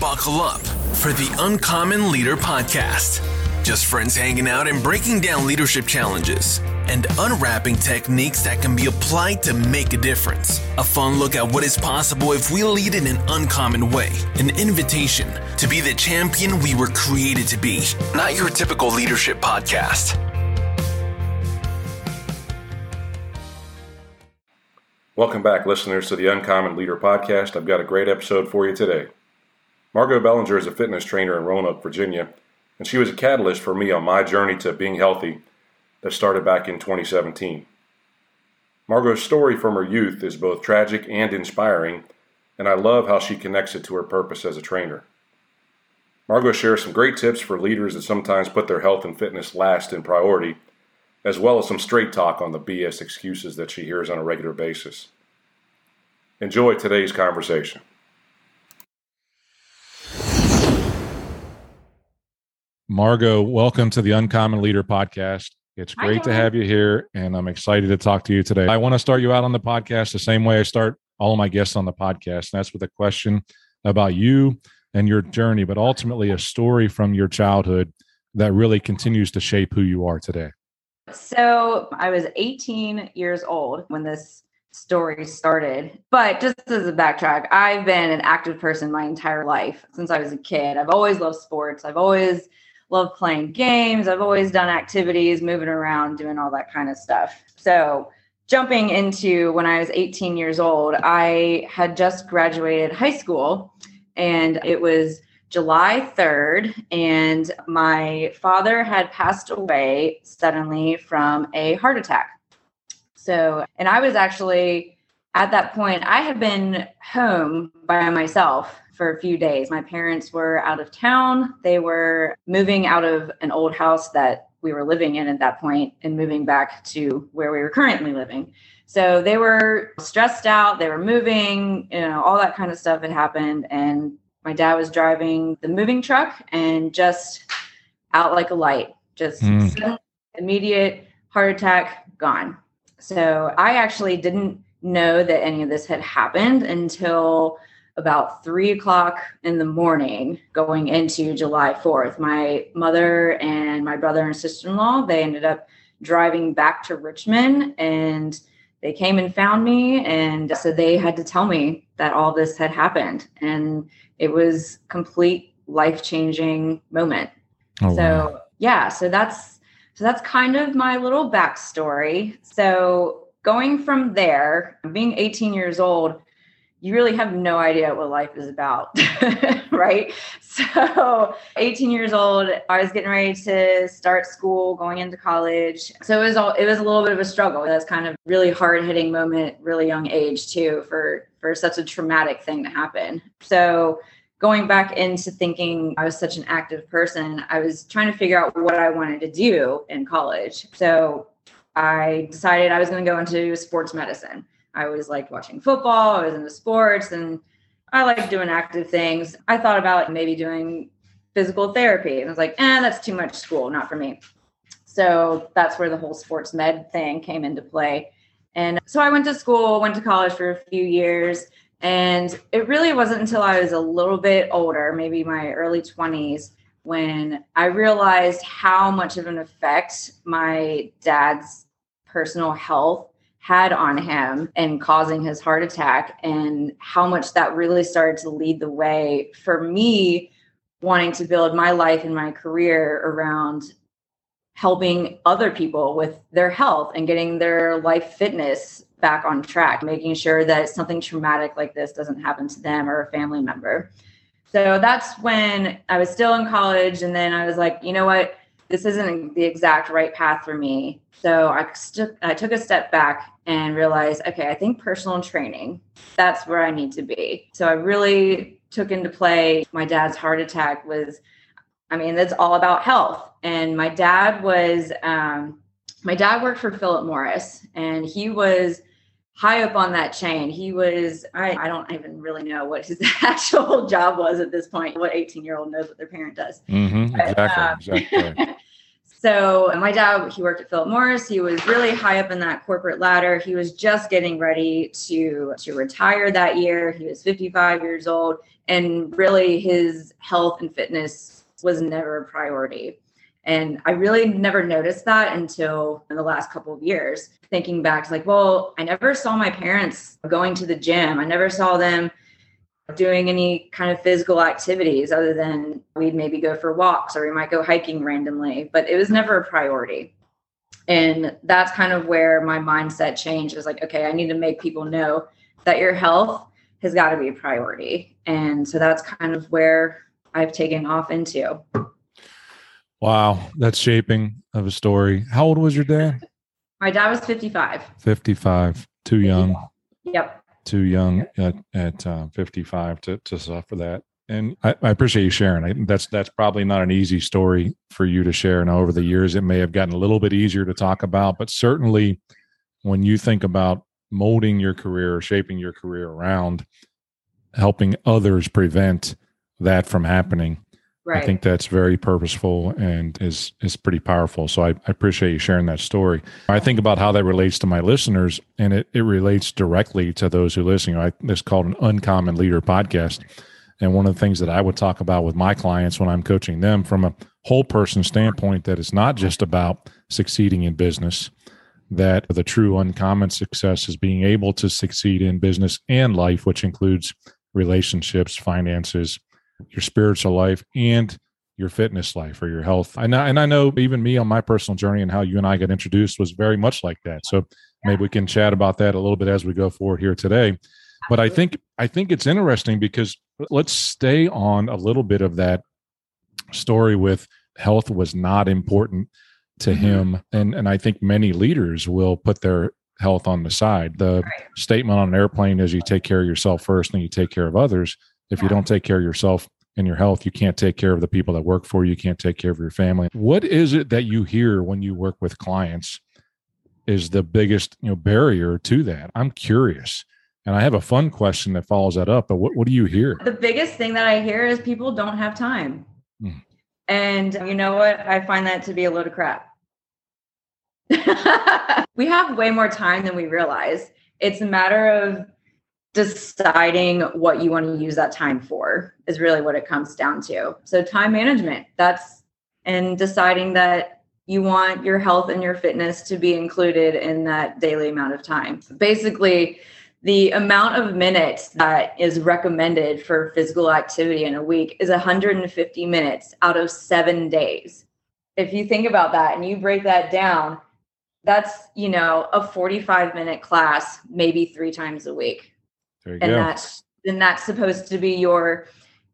buckle up for the Uncommon Leader Podcast. Just friends hanging out and breaking down leadership challenges and unwrapping techniques that can be applied to make a difference. A fun look at what is possible if we lead in an uncommon way. An invitation to be the champion we were created to be. Not your typical leadership podcast. Welcome back, listeners, to the Uncommon Leader Podcast. I've got a great episode for you today. Margaux Bellinger is a fitness trainer in Roanoke, Virginia, and she was a catalyst for me on my journey to being healthy that started back in 2017. Margaux's story from her youth is both tragic and inspiring, and I love how she connects it to her purpose as a trainer. Margaux shares some great tips for leaders that sometimes put their health and fitness last in priority, as well as some straight talk on the BS excuses that she hears on a regular basis. Enjoy today's conversation. Margaux, welcome to the Uncommon Leader podcast. It's great to have you here, and I'm excited to talk to you today. I want to start you out on the podcast the same way I start all of my guests on the podcast, and that's with a question about you and your journey, but ultimately a story from your childhood that really continues to shape who you are today. So I was 18 years old when this story started. But just as a backtrack, I've been an active person my entire life since I was a kid. I've always loved sports. I've always love playing games. I've always done activities, moving around, doing all that kind of stuff. So, jumping into when I was 18 years old, I had just graduated high school and it was July 3rd, and my father had passed away suddenly from a heart attack. So, and I was actually at that point, I had been home by myself for a few days. My parents were out of town. They were moving out of an old house that we were living in at that point and moving back to where we were currently living. So they were stressed out, they were moving, you know, all that kind of stuff had happened. And my dad was driving the moving truck and just out like a light, just mm. immediate heart attack, gone. So I actually didn't know that any of this had happened until about three o'clock in the morning going into July 4th. My mother and my brother and sister in law, they ended up driving back to Richmond and they came and found me. And so they had to tell me that all this had happened. And it was complete life changing moment. Oh, so, wow. yeah, so that's. So that's kind of my little backstory. So going from there, being 18 years old, you really have no idea what life is about, right? So, 18 years old, I was getting ready to start school, going into college. So it was all it was a little bit of a struggle. That's kind of really hard hitting moment, really young age too, for for such a traumatic thing to happen. So going back into thinking I was such an active person, I was trying to figure out what I wanted to do in college. So I decided I was going to go into sports medicine. I always liked watching football. I was into sports and I like doing active things. I thought about maybe doing physical therapy. And I was like, eh, that's too much school, not for me. So that's where the whole sports med thing came into play. And so I went to school, went to college for a few years. And it really wasn't until I was a little bit older, maybe my early 20s, when I realized how much of an effect my dad's personal health had on him and causing his heart attack and how much that really started to lead the way for me wanting to build my life and my career around helping other people with their health and getting their life fitness back on track, making sure that something traumatic like this doesn't happen to them or a family member. So that's when I was still in college. And then I was like, you know what? This isn't the exact right path for me. So I, st- I took a step back and realized, okay, I think personal training, that's where I need to be. So I really took into play my dad's heart attack was, I mean, it's all about health. And my dad was, um, my dad worked for Philip Morris and he was high up on that chain. He was, I, I don't even really know what his actual job was at this point. What 18 year old knows what their parent does. Mm-hmm, exactly. But, um, exactly. So my dad, he worked at Philip Morris. He was really high up in that corporate ladder. He was just getting ready to to retire that year. He was 55 years old, and really his health and fitness was never a priority. And I really never noticed that until in the last couple of years. Thinking back, to like, well, I never saw my parents going to the gym. I never saw them doing any kind of physical activities other than we'd maybe go for walks or we might go hiking randomly, but it was never a priority. And that's kind of where my mindset changed. It was like, okay, I need to make people know that your health has got to be a priority. And so that's kind of where I've taken off into. Wow, that's shaping of a story. How old was your dad? My dad was 55. 55, too young. Yep too young at, at uh, 55 to, to suffer that. And I, I, appreciate you sharing. I, that's that's probably not an easy story for you to share. And over the years, it may have gotten a little bit easier to talk about. But certainly, when you think about molding your career, shaping your career around helping others prevent that from happening, Right. I think that's very purposeful and is is pretty powerful. So I, I, appreciate you sharing that story. I think about how that relates to my listeners, and it, it relates directly to those who listen. I, this called an Uncommon Leader podcast. And one of the things that I would talk about with my clients when I'm coaching them from a whole person standpoint, that it's not just about succeeding in business, that the true uncommon success is being able to succeed in business and life, which includes relationships, finances, your spiritual life and your fitness life or your health. And I, and I know even me on my personal journey and how you and I got introduced was very much like that. So maybe we can chat about that a little bit as we go forward here today. But I think I think it's interesting because let's stay on a little bit of that story with health was not important to mm-hmm. him and and I think many leaders will put their health on the side. The right. statement on an airplane is you take care of yourself first and you take care of others. If you don't take care of yourself and your health, you can't take care of the people that work for you. You can't take care of your family. What is it that you hear when you work with clients is the biggest you know barrier to that? I'm curious. And I have a fun question that follows that up. But what, what do you hear? The biggest thing that I hear is people don't have time. Hmm. And you know what? I find that to be a load of crap. we have way more time than we realize. It's a matter of deciding what you want to use that time for is really what it comes down to. So time management, that's and deciding that you want your health and your fitness to be included in that daily amount of time. Basically, the amount of minutes that is recommended for physical activity in a week is 150 minutes out of 7 days. If you think about that and you break that down, that's, you know, a 45 minute class maybe 3 times a week and go. that's and that's supposed to be your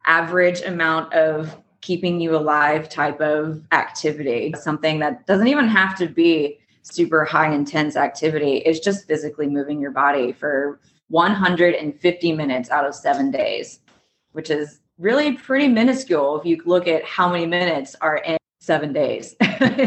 average amount of keeping you alive type of activity. Something that doesn't even have to be super high intense activity. It's just physically moving your body for 150 minutes out of seven days which is really pretty minuscule if you look at how many minutes are in seven days.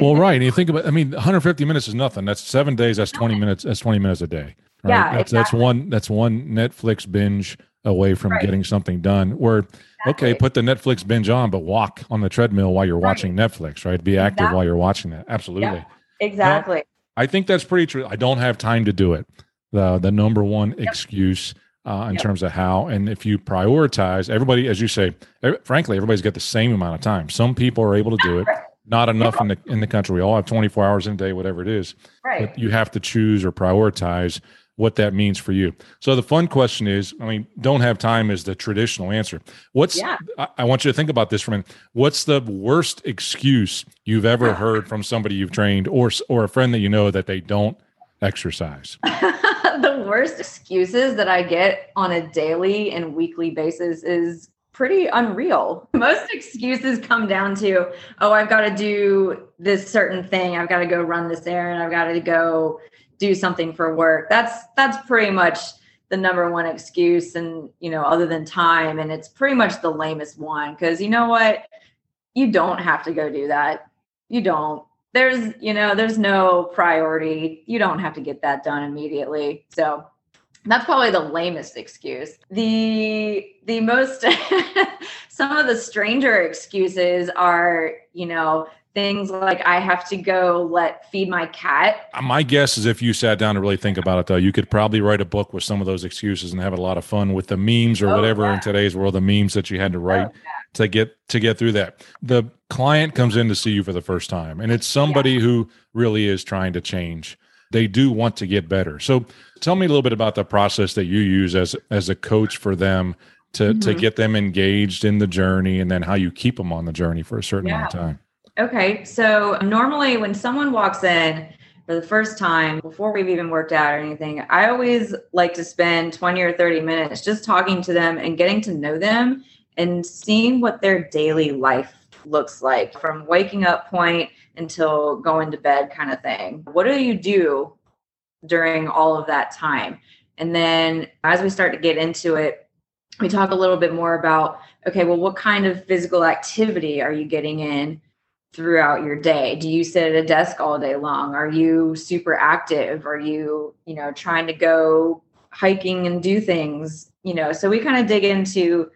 Well right and you think about i mean 150 minutes is nothing. That's seven days that's 20 minutes that's 20 minutes a day Right? Yeah, that's exactly. that's one that's one Netflix binge away from right. getting something done. Where exactly. okay, put the Netflix binge on, but walk on the treadmill while you're right. watching Netflix. Right, be active exactly. while you're watching that. Absolutely, yeah, exactly. Now, I think that's pretty true. I don't have time to do it. The the number one yep. excuse. Uh, in yep. terms of how and if you prioritize everybody as you say frankly everybody's got the same amount of time some people are able to do it not enough in the in the country we all have 24 hours in a day whatever it is right. but you have to choose or prioritize what that means for you. So the fun question is, I mean, don't have time is the traditional answer. What's yeah. I, I, want you to think about this for a minute. What's the worst excuse you've ever heard from somebody you've trained or or a friend that you know that they don't exercise? the worst excuses that I get on a daily and weekly basis is pretty unreal. Most excuses come down to, oh, I've got to do this certain thing. I've got to go run this errand. I've got to go do something for work. That's that's pretty much the number one excuse and you know other than time. And it's pretty much the lamest one because you know what? You don't have to go do that. You don't. There's you know there's no priority. You don't have to get that done immediately. So that's probably the lamest excuse. The the most some of the stranger excuses are you know things like I have to go let feed my cat. Uh, my guess is if you sat down to really think about it, though, you could probably write a book with some of those excuses and have a lot of fun with the memes or oh, whatever yeah. in today's world, the memes that you had to write oh, yeah. to get to get through that. The client comes in to see you for the first time, and it's somebody yeah. who really is trying to change. They do want to get better. So, tell me a little bit about the process that you use as as a coach for them to mm-hmm. to get them engaged in the journey, and then how you keep them on the journey for a certain amount of time. Okay. So normally when someone walks in for the first time, before we've even worked out or anything, I always like to spend 20 or 30 minutes just talking to them and getting to know them and seeing what their daily life looks like from waking up point until going to bed kind of thing. What do you do during all of that time? And then as we start to get into it, we talk a little bit more about okay, well, what kind of physical activity are you getting in? Throughout your day? Do you sit at a desk all day long? Are you super active? Are you, you know, trying to go hiking and do things, you know? So we kind of dig into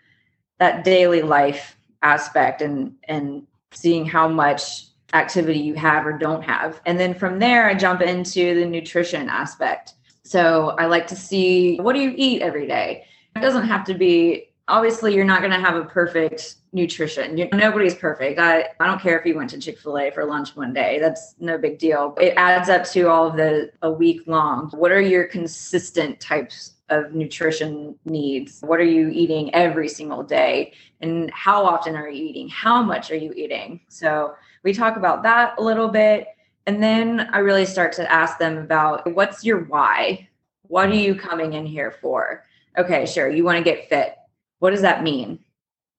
that daily life aspect and and seeing how much activity you have or don't have. And then from there I jump into the nutrition aspect. So I like to see what do you eat every day? It doesn't have to be obviously you're not going to have a perfect nutrition. You, nobody's perfect. I, I don't care if you went to Chick-fil-A for lunch one day. That's no big deal. It adds up to all of the a week long. What are your consistent types of nutrition needs? What are you eating every single day? And how often are you eating? How much are you eating? So we talk about that a little bit. And then I really start to ask them about what's your why? What are you coming in here for? Okay, sure. You want to get fit what does that mean?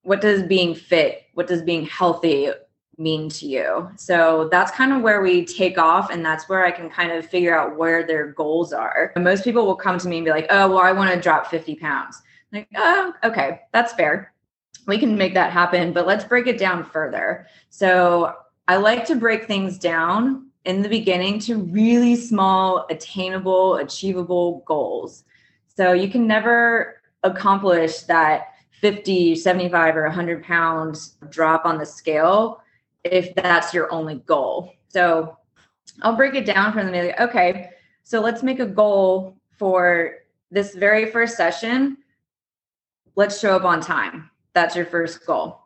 What does being fit, what does being healthy mean to you? So that's kind of where we take off. And that's where I can kind of figure out where their goals are. And most people will come to me and be like, oh, well, I want to drop 50 pounds. I'm like, oh, okay, that's fair. We can make that happen, but let's break it down further. So I like to break things down in the beginning to really small, attainable, achievable goals. So you can never accomplish that 50, 75, or 100 pounds drop on the scale if that's your only goal. So I'll break it down for them. Like, okay, so let's make a goal for this very first session. Let's show up on time. That's your first goal.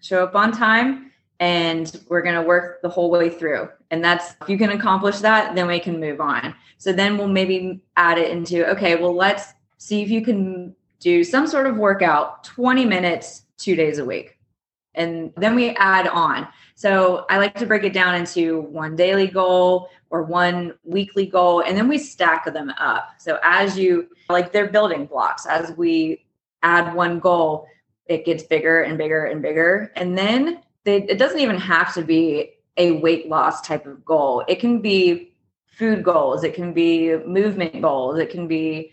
Show up on time, and we're going to work the whole way through. And that's if you can accomplish that, then we can move on. So then we'll maybe add it into okay, well, let's see if you can do some sort of workout 20 minutes, two days a week. And then we add on. So I like to break it down into one daily goal or one weekly goal, and then we stack them up. So as you like, they're building blocks. As we add one goal, it gets bigger and bigger and bigger. And then they, it doesn't even have to be a weight loss type of goal, it can be food goals, it can be movement goals, it can be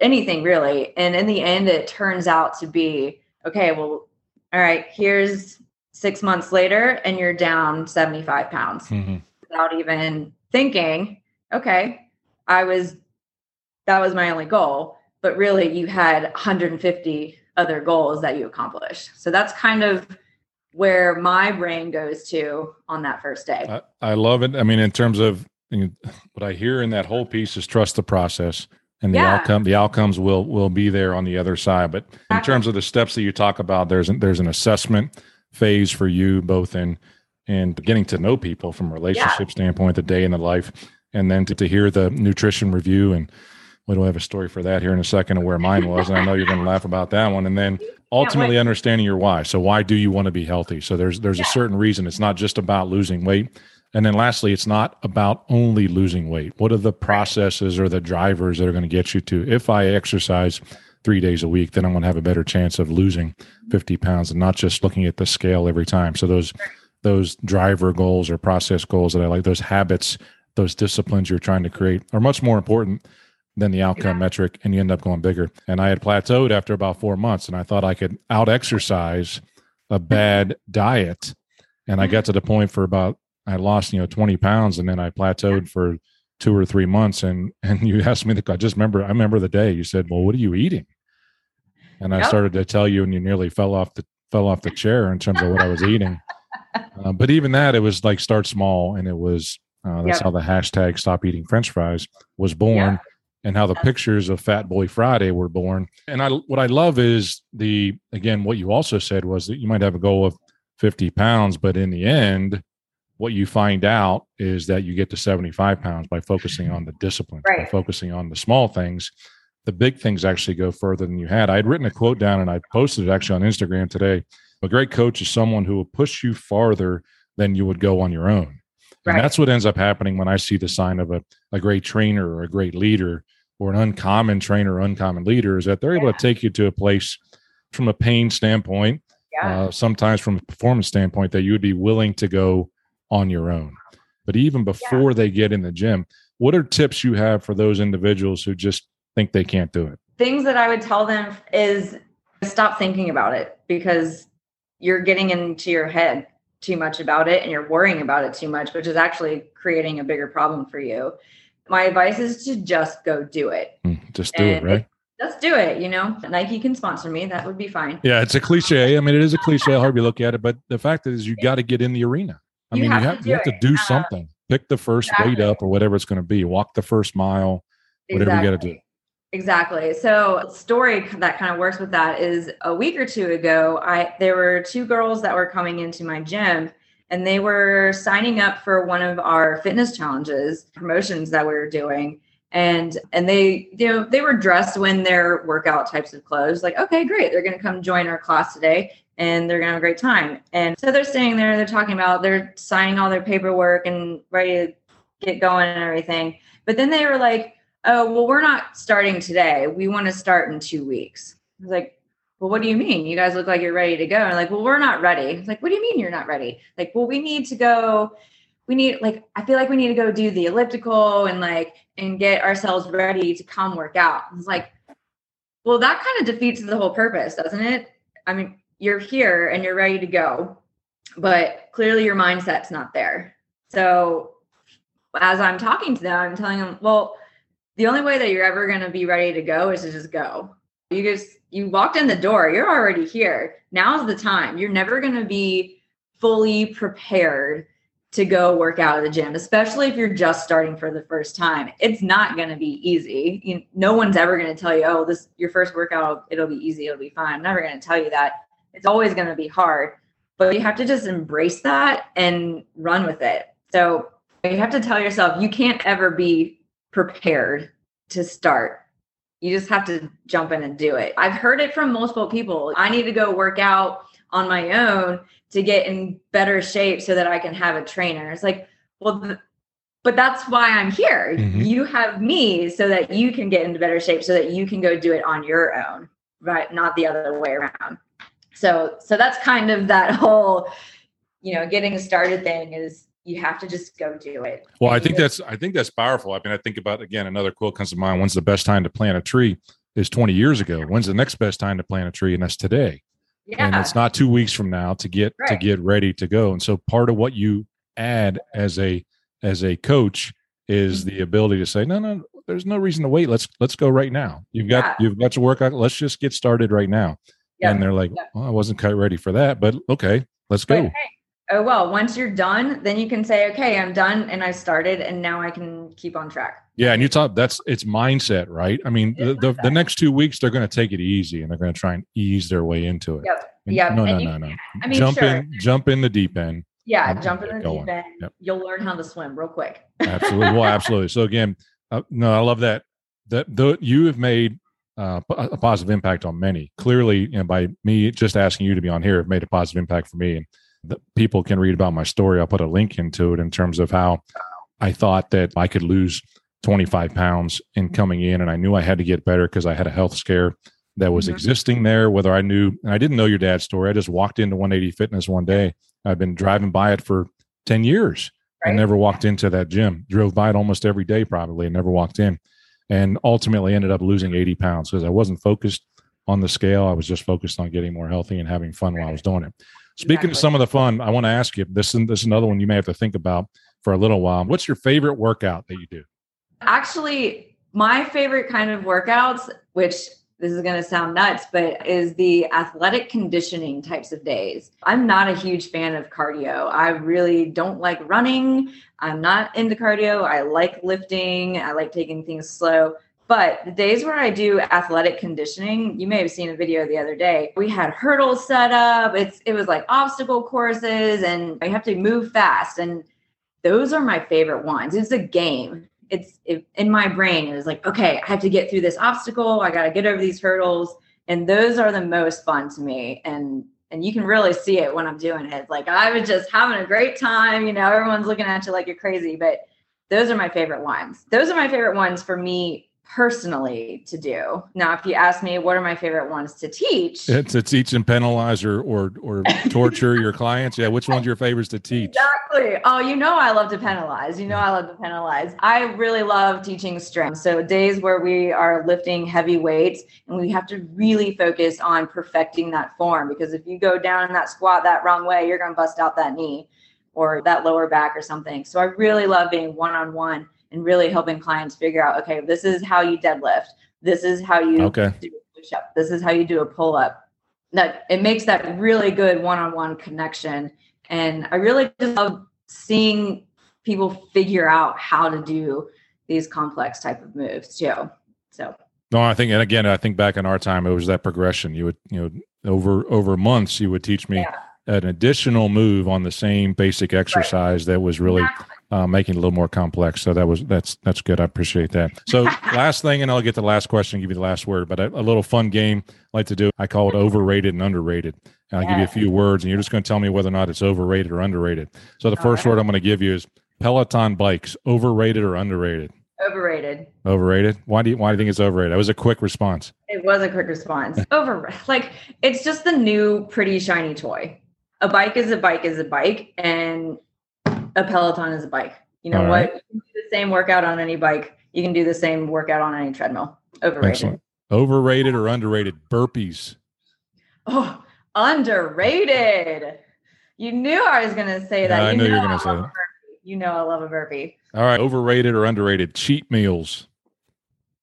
anything really. And in the end, it turns out to be okay, well, all right, here's six months later, and you're down 75 pounds mm-hmm. without even thinking, okay, I was, that was my only goal. But really, you had 150 other goals that you accomplished. So that's kind of where my brain goes to on that first day. I, I love it. I mean, in terms of what I hear in that whole piece is trust the process and the yeah. outcome the outcomes will will be there on the other side. But in terms of the steps that you talk about there's an, there's an assessment phase for you both in in getting to know people from a relationship yeah. standpoint the day in the life and then to, to hear the nutrition review. And we will have a story for that here in a second of where mine was? And i know you're going to laugh about that one. And then ultimately understanding your why. So why do you want to be healthy? So there's there's yeah. a certain reason. It's not just about losing weight and then lastly, it's not about only losing weight. What are the processes or the drivers that are going to get you to, if I exercise three days a week, then I'm going to have a better chance of losing 50 pounds and not just looking at the scale every time. So those, those driver goals or process goals that I like, those habits, those disciplines you're trying to create are much more important than the outcome yeah. metric and you end up going bigger. And I had plateaued after about four months and I thought I could out exercise a bad diet. And I mm-hmm. got to the point for about I lost, you know, 20 pounds and then I plateaued for two or three months. And, and you asked me, the, I just remember, I remember the day you said, well, what are you eating? And I yep. started to tell you, and you nearly fell off the, fell off the chair in terms of what I was eating. uh, but even that, it was like start small, and it was uh, that's yep. how the hashtag Stop Eating French Fries was born. Yeah. And how the pictures of Fat Boy Friday were born. And I, what I love is the, again, what you also said was that you might have a goal of 50 pounds, but in the end, what you find out is that you get to 75 pounds by focusing on the discipline, right. by focusing on the small things. The big things actually go further than you had. I had written a quote down and I posted it actually on Instagram today. A great coach is someone who will push you farther than you would go on your own. And right. that's what ends up happening when I see the sign of a, a great trainer or a great leader or an uncommon trainer or uncommon leader is that they're yeah. able to take you to a place from a pain standpoint, yeah. uh, sometimes from a performance standpoint, that you would be willing to go on your own. But even before yeah. they get in the gym, what are tips you have for those individuals who just think they can't do it? Things that I would tell them is stop thinking about it because you're getting into your head too much about it and you're worrying about it too much, which is actually creating a bigger problem for you. My advice is to just go do it. Mm, just do and it, right? Let's do it. You know, Nike can sponsor me. That would be fine. Yeah, it's a cliche. I mean, it is a cliche. Hard to look at it, but the fact is, you got to get in the arena. I you mean, have you have to, you have to do something. Pick the first exactly. weight up or whatever it's going to be. Walk the first mile. Whatever exactly. you got to do. Exactly. So, story that kind of works with that is a week or two ago, I there were two girls that were coming into my gym and they were signing up for one of our fitness challenges promotions that we were doing and and they you know they were dressed in their workout types of clothes like okay great they're going to come join our class today and they're to have a great time. And so they're staying there, they're talking about, they're signing all their paperwork and ready to get going and everything. But then they were like, oh, well, we're not starting today. We want to start in two weeks. I was like, well, what do you mean? You guys look like you're ready to go. And like, well, we're not ready. Like, what do you mean you're not ready? Like, well, we need to go. We need like I feel like we need to go do the elliptical and like and get ourselves ready to come work out. It's like, well, that kind of defeats the whole purpose, doesn't it? I mean, you're here and you're ready to go, but clearly your mindset's not there. So as I'm talking to them, I'm telling them, well, the only way that you're ever going to be ready to go is to just go. You just you walked in the door, you're already here. Now's the time. You're never going to be fully prepared to go work out at the gym, especially if you're just starting for the first time. It's not going to be easy. You, no one's ever going to tell you, "Oh, this your first workout, it'll be easy, it'll be fine." I'm never going to tell you that. It's always going to be hard, but you have to just embrace that and run with it. So you have to tell yourself you can't ever be prepared to start. You just have to jump in and do it. I've heard it from multiple people. I need to go work out on my own to get in better shape so that I can have a trainer. It's like, well, th- but that's why I'm here. Mm-hmm. You have me so that you can get into better shape so that you can go do it on your own, right? Not the other way around so so that's kind of that whole you know getting started thing is you have to just go do it. Well i think that's i think that's powerful. I mean i think about again another quote comes to mind when's the best time to plant a tree? is 20 years ago. When's the next best time to plant a tree? and that's today. Yeah. and it's not two weeks from now to get right. to get ready to go. And so part of what you add as a as a coach is mm-hmm. the ability to say no no there's no reason to wait. Let's let's go right now. You've got yeah. you've got your workout let's just get started right now Yep. And they're like, yep. well, I wasn't quite ready for that, but okay, let's go. Hey, oh, well, once you're done, then you can say, okay, I'm done and I started and now I can keep on track. Yeah. And you talk, that's, it's mindset, right? I mean, the, the, the, next two weeks, they're going to take it easy and they're going to try and ease their way into it. Yep. Yeah. No, no, no, no. I mean, jump sure. in, jump in the deep end. Yeah. Jump in the going. deep end. Yep. You'll learn how to swim real quick. absolutely. Well, absolutely. So again, uh, no, I love that. That the, you have made uh, a positive impact on many. Clearly, you know, by me just asking you to be on here, have made a positive impact for me. And the, people can read about my story. I'll put a link into it in terms of how I thought that I could lose 25 pounds in coming in, and I knew I had to get better because I had a health scare that was mm-hmm. existing there. Whether I knew, and I didn't know your dad's story. I just walked into 180 Fitness one day. I've been driving by it for 10 years. Right. I never walked into that gym. Drove by it almost every day, probably, and never walked in and ultimately ended up losing 80 pounds because I wasn't focused on the scale. I was just focused on getting more healthy and having fun while I was doing it. Speaking exactly. of some of the fun, I want to ask you this, is, this is another one you may have to think about for a little while. What's your favorite workout that you do? Actually, my favorite kind of workouts, which this is going to sound nuts, but is the athletic conditioning types of days. I'm not a huge fan of cardio. I really don't like running. I'm not into cardio. I like lifting. I like taking things slow. But the days where I do athletic conditioning, you may have seen a video the other day. We had hurdles set up. It's it was like obstacle courses and I have to move fast and those are my favorite ones. It's a game it's it, in my brain it was like okay i have to get through this obstacle. I got to get over these hurdles. And those are the most fun to me. And and you can really see it when i'm doing it. Like i was just having a great time you know everyone's looking at you like you're crazy. But those are my favorite ones. Those are my favorite ones for me personally to do. Now, if you ask me what are my favorite ones to teach, it's to teach and penalize or or, or torture your clients. Yeah, which one's your favorites to teach? Exactly. Oh, you know I love to penalize. You know I love to penalize. I really love teaching strength. So days where we are lifting heavy weights and we have to really focus on perfecting that form because if you go down in that squat that wrong way, you're going to bust out that knee or that lower back or something. So I really love being one on one and really helping clients figure out okay this is how you deadlift. This is how you okay. do a push up this is how you do a pull up that it makes that really good one-on-one connection. And i really just love seeing people figure out how to do these complex type of moves too. So. No i think and again i think back in our time it was that progression. You would you know over over months you would teach me yeah. an additional move on the same basic exercise right. that was really uh, making it a little more complex. So that was that's that's good. I appreciate that. So last thing, and I'll get the last question, give you the last word. But a, a little fun game I like to do. I call it overrated and underrated. And I'll yeah. give you a few words, and you're just going to tell me whether or not it's overrated or underrated. So the first right. word I'm going to give you is Peloton bikes. Overrated or underrated? Overrated. Overrated. Why do you why do you think it's overrated? That was a quick response. It was a quick response. Over like it's just the new pretty shiny toy. A bike is a bike is a bike, and a Peloton is a bike. You know All what? Right. You can do the same workout on any bike. You can do the same workout on any treadmill. Overrated. Excellent. Overrated or underrated burpees? Oh, underrated. You knew I was going to say that. Yeah, I you knew you were going to say that. You know I love a burpee. All right. Overrated or underrated cheat meals?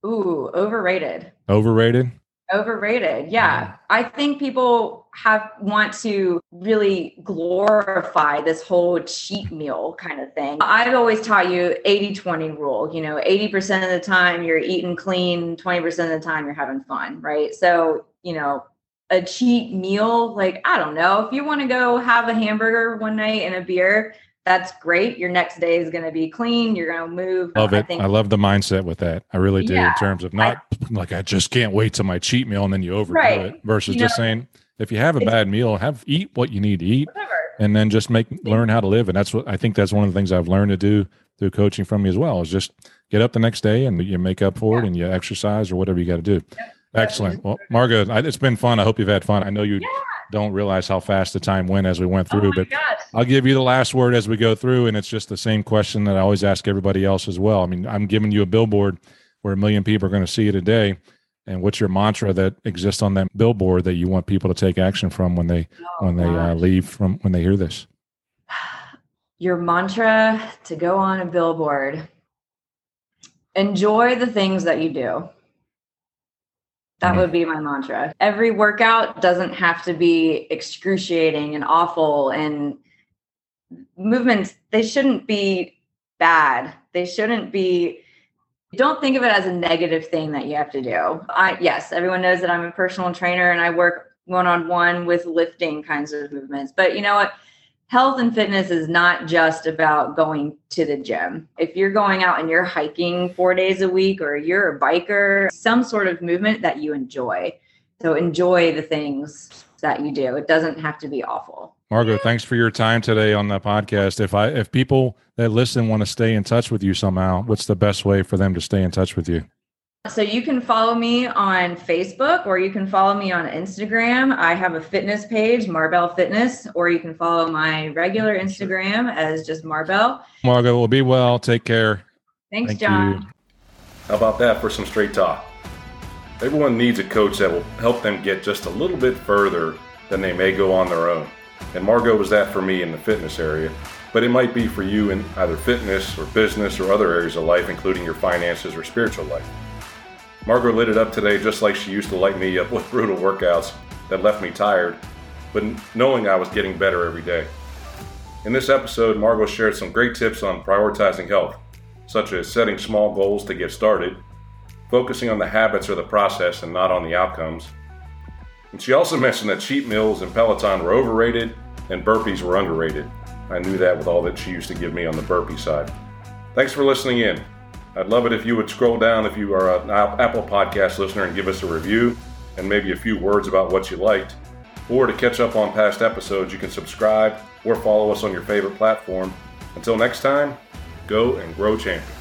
Ooh, overrated. Overrated? Overrated. Yeah. Mm. I think people have want to really glorify this whole cheat meal kind of thing. I've always taught you 80-20 rule. You know, 80% of the time you're eating clean, 20% of the time you're having fun, right? So, you know, a cheat meal, like I don't know, if you want to go have a hamburger one night and a beer, that's great. Your next day is going to be clean. You're going to move. Love it. I, think, I, love the mindset with that. I really do yeah, in terms of not I, like I just can't wait till my cheat meal and then you overdo right. it versus you just know, saying if you have a bad meal, have eat what you need to eat whatever. and then just make learn how to live. And that's what I think that's one of the things I've learned to do through coaching from you as well is just get up the next day and you make up for yeah. it and you exercise or whatever you got to do. Excellent. Well, Margaux, it's been fun. I hope you've had fun. I know you yeah don't realize how fast the time went as we went through. Oh but gosh. I'll give you the last word as we go through, and it's just the same question that I always ask everybody else as well. I mean, I'm giving you a billboard where a million people are going to see it a day. And what's your mantra that exists on that billboard that you want people to take action from when they oh, when they uh, leave from when they hear this? Your mantra to go on a billboard. Enjoy the things that you do. That mm-hmm. would be my mantra. Every workout doesn't have to be excruciating and awful and movements they shouldn't be bad. They shouldn't be don't think of it as a negative thing that you have to do. I yes, everyone knows that I'm a personal trainer and I work one on one with lifting kinds of movements. But you know what? health and fitness is not just about going to the gym. If you're going out and you're hiking four days a week or you're a biker, some sort of movement that you enjoy. So enjoy the things that you do. It doesn't have to be awful. Margaux, thanks for your time today on the podcast. If I if people that listen want to stay in touch with you somehow, what's the best way for them to stay in touch with you? So you can follow me on Facebook or you can follow me on Instagram. I have a fitness page, Marbell Fitness, or you can follow my regular Instagram as just Marbell. Margaux, will be well. Take care. Thanks, Thank John. You. How about that for some straight talk? Everyone needs a coach that will help them get just a little bit further than they may go on their own. And Margaux was that for me in the fitness area, but it might be for you in either fitness or business or other areas of life, including your finances or spiritual life. Margaux lit it up today just like she used to light me up with brutal workouts that left me tired, but knowing I was getting better every day. In this episode, Margaux shared some great tips on prioritizing health, such as setting small goals to get started, focusing on the habits or the process and not on the outcomes. And she also mentioned that cheat meals and Peloton were overrated and burpees were underrated. I knew that with all that she used to give me on the burpee side. Thanks for listening in. I'd love it if you would scroll down if you are an Apple Podcast listener and give us a review and maybe a few words about what you liked. Or to catch up on past episodes, you can subscribe or follow us on your favorite platform. Until next time, go and grow champion.